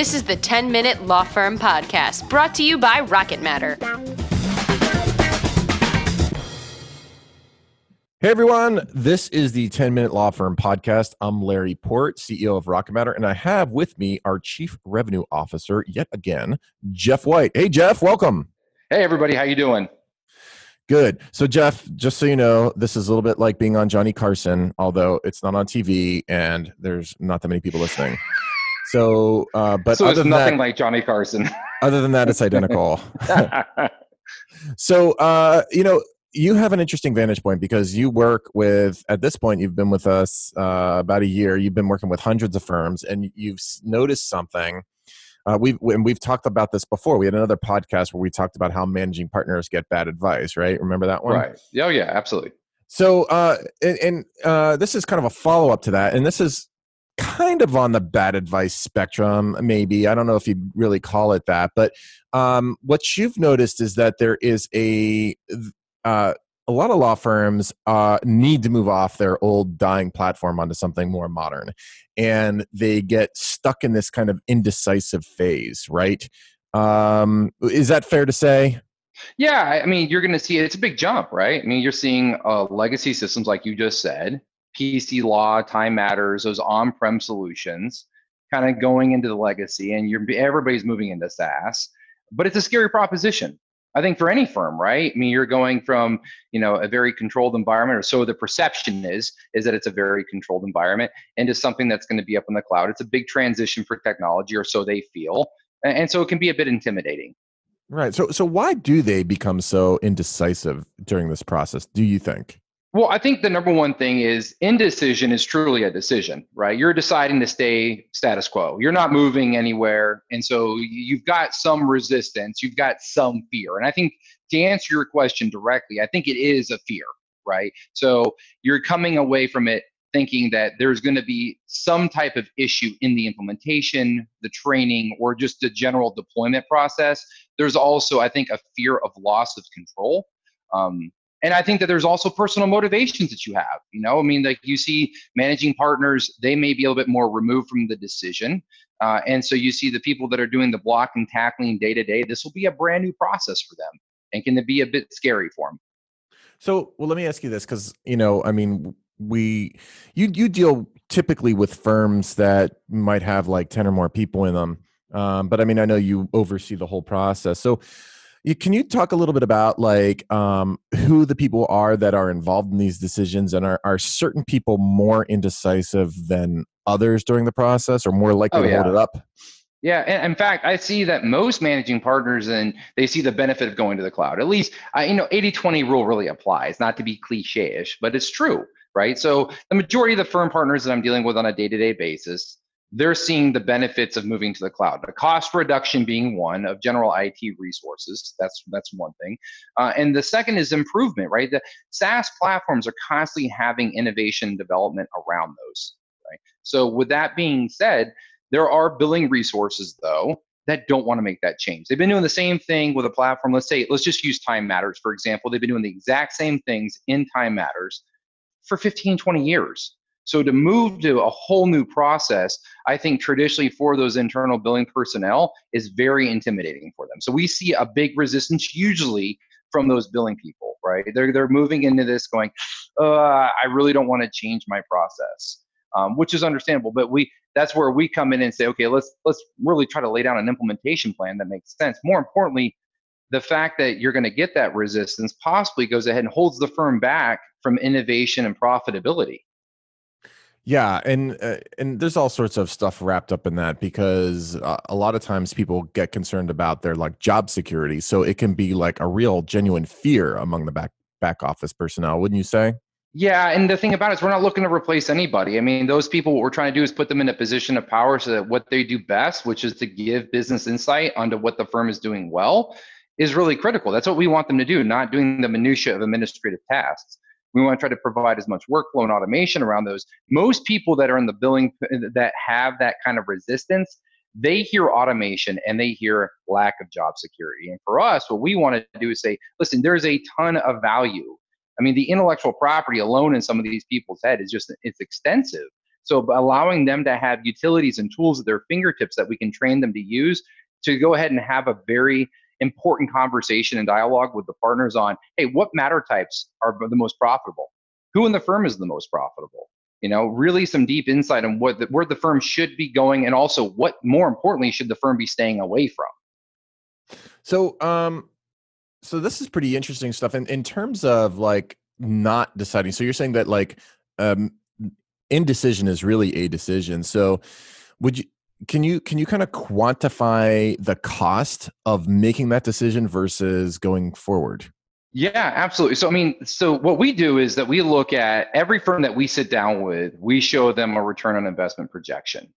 This is the 10 Minute Law Firm Podcast, brought to you by Rocket Matter. Hey everyone, this is the 10 Minute Law Firm Podcast. I'm Larry Port, CEO of Rocket Matter, and I have with me our Chief Revenue Officer yet again, Jeff White. Hey Jeff, welcome. Hey everybody, how you doing? Good. So, Jeff, just so you know, this is a little bit like being on Johnny Carson, although it's not on TV and there's not that many people listening. So, uh, but so other it's nothing that, like Johnny Carson. other than that, it's identical. so, uh, you know, you have an interesting vantage point because you work with, at this point, you've been with us uh, about a year. You've been working with hundreds of firms and you've noticed something uh, we've and we've talked about this before. We had another podcast where we talked about how managing partners get bad advice. Right? Remember that one? Right. Oh yeah, absolutely. So, uh, and, and uh, this is kind of a follow up to that, and this is kind of on the bad advice spectrum. Maybe. I don't know if you'd really call it that, but um, what you've noticed is that there is a uh, a lot of law firms uh, need to move off their old dying platform onto something more modern and they get stuck in this kind of indecisive phase right? Um, is that fair to say? Yeah i mean you're going to see it's a big jump right? I mean you're seeing uh, legacy systems like you just said pc law time matters those on-prem solutions kind of going into the legacy and you're everybody's moving into saas but it's a scary proposition I think for any firm, right? I mean, you're going from you know a very controlled environment, or so the perception is, is that it's a very controlled environment, into something that's going to be up in the cloud. It's a big transition for technology, or so they feel, and so it can be a bit intimidating. Right. So, so why do they become so indecisive during this process? Do you think? Well, I think the number one thing is indecision is truly a decision, right? You're deciding to stay status quo. You're not moving anywhere. And so you've got some resistance, you've got some fear. And I think to answer your question directly, I think it is a fear, right? So you're coming away from it thinking that there's going to be some type of issue in the implementation, the training, or just the general deployment process. There's also, I think, a fear of loss of control. Um, and i think that there's also personal motivations that you have you know? I mean like you see managing partners they may be a little bit more removed from the decision uh, and so you see the people that are doing the block and tackling day to day this will be a brand new process for them and can it be a bit scary for them so well let me ask you this because you know i mean we you you deal typically with firms that might have like 10 or more people in them um, but i mean i know you oversee the whole process. So you, can you talk a little bit about like um, who the people are that are involved in these decisions, and are are certain people more indecisive than others during the process, or more likely oh, to hold it up? Yeah, and in fact, I see that most managing partners and they see the benefit of going to the cloud. At least, I, you know, 80-20 rule really applies. Not to be cliche-ish, but it's true, right? So the majority of the firm partners that I'm dealing with on a day-to-day basis, they're seeing the benefits of moving to the cloud. The cost reduction being one of general IT resources. That's that's one thing, uh, and the second is improvement. Right, the SaaS platforms are constantly having innovation development around those. Right. So with that being said, there are billing resources though that don't want to make that change. They've been doing the same thing with a platform. Let's say let's just use Time Matters for example. They've been doing the exact same things in Time Matters for 15, 20 years so to move to a whole new process, I think traditionally for those internal billing personnel is very intimidating for them. So we see a big resistance usually from those billing people, right? They're they're moving into this going, uh, I really don't want to change my process, um, which is understandable. But we that's where we come in and say, okay, let's let's really try to lay down an implementation plan that makes sense. More importantly, the fact that you're going to get that resistance possibly goes ahead and holds the firm back from innovation and profitability. Yeah, and uh, and there's all sorts of stuff wrapped up in that because uh, a lot of times people get concerned about their like job security, so it can be like a real genuine fear among the back back office personnel, wouldn't you say? Yeah, and the thing about it is we're not looking to replace anybody. I mean, those people what we're trying to do is put them in a position of power so that what they do best, which is to give business insight onto what the firm is doing well, is really critical. That's what we want them to do, not doing the minutia of administrative tasks. We want to try to provide as much workflow and automation around those. Most people that are in the billing that have that kind of resistance, they hear automation and they hear lack of job security. And for us, what we want to do is say, listen, there's a ton of value. I mean, the intellectual property alone in some of these people's head is just it's extensive. So allowing them to have utilities and tools at their fingertips that we can train them to use to go ahead and have a very important conversation and dialogue with the partners on, hey, what matter types are the most profitable? Who in the firm is the most profitable? You know, really some deep insight on what the, where the firm should be going, and also what, more importantly, should the firm be staying away from. So, um, so this is pretty interesting stuff. And in terms of like not deciding, so you're saying that like um, indecision is really a decision. So, would you can you can you kind of quantify the cost of making that decision versus going forward? Yeah, absolutely. So, I mean, so what we do is that we look at every firm that we sit down with, we show them a return on investment projection,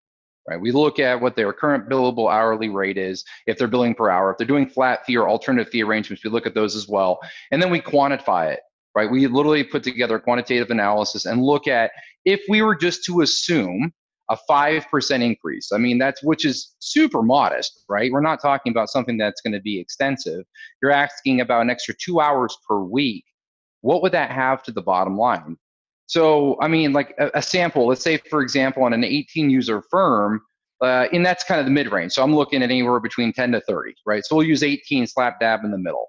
right? We look at what their current billable hourly rate is, if they're billing per hour, if they're doing flat fee or alternative fee arrangements, we look at those as well. And then we quantify it, right? We literally put together a quantitative analysis and look at if we were just to assume a 5% increase. I mean, that's which is super modest, right? We're not talking about something that's going to be extensive. You're asking about an extra two hours per week. What would that have to the bottom line? So, I mean, like a, a sample, let's say, for example, on an 18 user firm, uh, and that's kind of the mid range. So I'm looking at anywhere between 10 to 30, right? So we'll use 18 slap dab in the middle.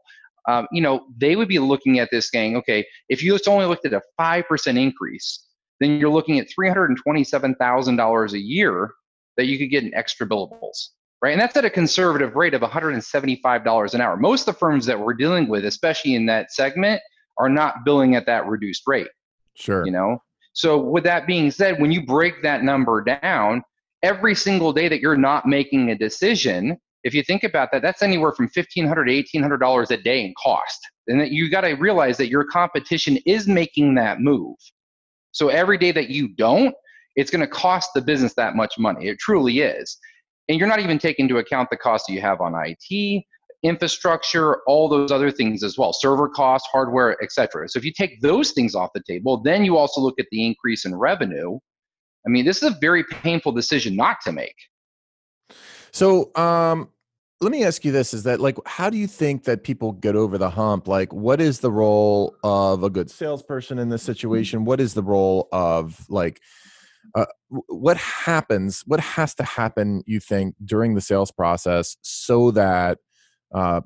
Um, you know, they would be looking at this saying, okay, if you just only looked at a 5% increase, then you're looking at $327,000 a year that you could get in extra billables, right? And that's at a conservative rate of $175 an hour. Most of the firms that we're dealing with, especially in that segment, are not billing at that reduced rate. Sure. You know? So, with that being said, when you break that number down, every single day that you're not making a decision, if you think about that, that's anywhere from 1,500 to $1,800 a day in cost. And that you got to realize that your competition is making that move. So every day that you don't, it's going to cost the business that much money. It truly is. And you're not even taking into account the cost that you have on IT, infrastructure, all those other things as well, server costs, hardware, etc. So if you take those things off the table, then you also look at the increase in revenue. I mean, this is a very painful decision not to make. So, um, let me ask you this is that like how do you think that people get over the hump? Like what is the role of a good salesperson in this situation? What is the role of like uh, what happens what has to happen you think during the sales process so that uh,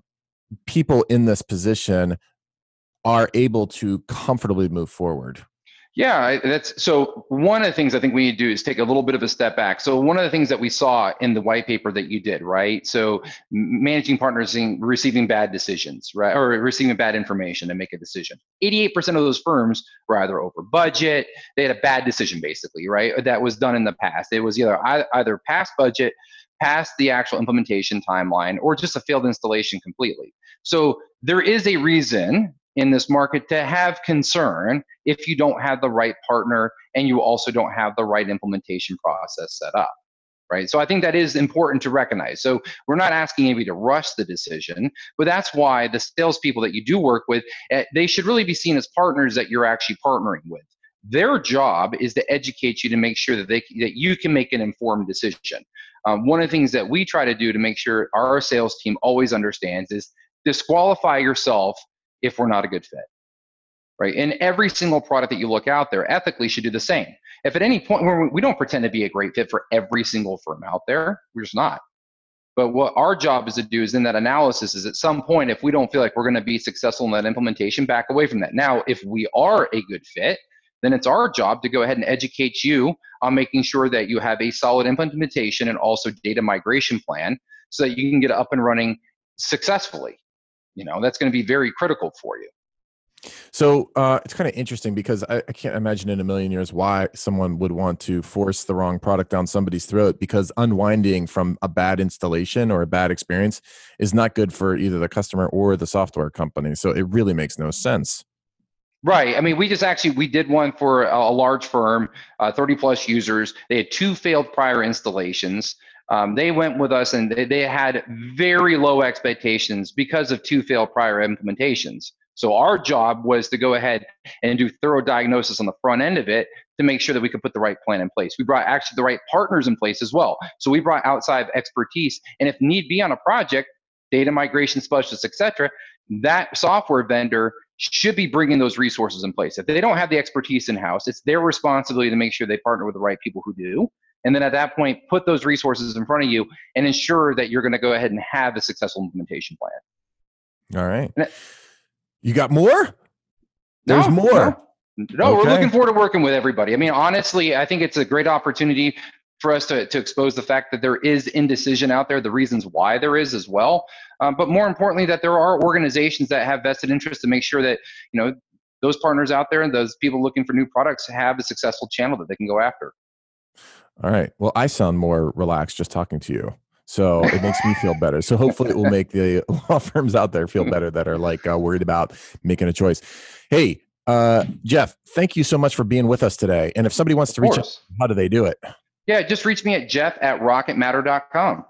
people in this position are able to comfortably move forward yeah, that's so. One of the things I think we need to do is take a little bit of a step back. So, one of the things that we saw in the white paper that you did, right? So, managing partners receiving bad decisions, right, or receiving bad information to make a decision. 88% of those firms were either over budget, they had a bad decision, basically, right? That was done in the past. It was either either past budget, past the actual implementation timeline, or just a failed installation completely. So, there is a reason in this market to have concern if you don't have the right partner and you also don't have the right implementation process set up right? So I think that is important to recognize. So we're not asking anybody to rush the decision, but that's why the salespeople that you do work with, eh, they should really be seen as partners that you're actually partnering with. Their job is to educate you to make sure that they that you can make an informed decision. Um, one of the things that we try to do to make sure our sales team always understands is disqualify yourself if we're not a good fit right? And every single product that you look out there ethically should do the same. If at any point where we don't pretend to be a great fit for every single firm out there we're just not. But what our job is to do is in that analysis is at some point if we don't feel like we're going to be successful in that implementation back away from that. Now if we are a good fit then it's our job to go ahead and educate you on making sure that you have a solid implementation and also data migration plan so that you can get up and running successfully you know that's going to be very critical for you so uh, it's kind of interesting because I, I, can't imagine in a million years why someone would want to force the wrong product down somebody's throat because unwinding from a bad installation or a bad experience is not good for either the customer or the software company. So it really makes no sense. Right. I mean, we just actually we did one for a, a large firm, uh, 30 plus users. They had two failed prior installations. Um, they went with us and they, they had very low expectations because of two failed prior implementations. So our job was to go ahead and do thorough diagnosis on the front end of it to make sure that we could put the right plan in place. We brought actually the right partners in place as well. So we brought outside expertise, and if need be on a project, data migration specialists, etc., that software vendor should be bringing those resources in place. If they don't have the expertise in house, it's their responsibility to make sure they partner with the right people who do. And then at that point, put those resources in front of you and ensure that you're going to go ahead and have a successful implementation plan. All right. You got more? There's no, more. No. No, okay. we're looking forward to working with everybody. I mean, honestly, I think it's a great opportunity for us to, to expose the fact that there is indecision out there, the reasons why there is as well. Um, but more importantly, that there are organizations that have vested interest to make sure that, you know, those partners out there and those people looking for new products have a successful channel that they can go after. All right. Well, I sound more relaxed just talking to you. So it makes me feel better. So hopefully it will make the law firms out there feel better that are like uh, worried about making a choice. Hey, uh, Jeff, thank you so much for being with us today. And if somebody wants to reach out, how do they do it? Yeah, just reach me at jeff at rocketmatter.com.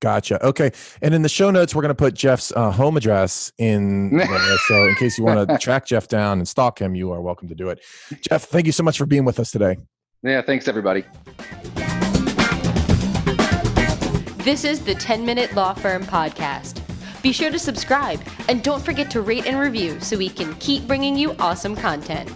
Gotcha. Okay. And in the show notes, we're going to put Jeff's uh, home address in there. So in case you want to track Jeff down and stalk him, you are welcome to do it. Jeff, thank you so much for being with us today. Yeah, thanks, everybody. This is the 10 Minute Law Firm Podcast. Be sure to subscribe and don't forget to rate and review so we can keep bringing you awesome content.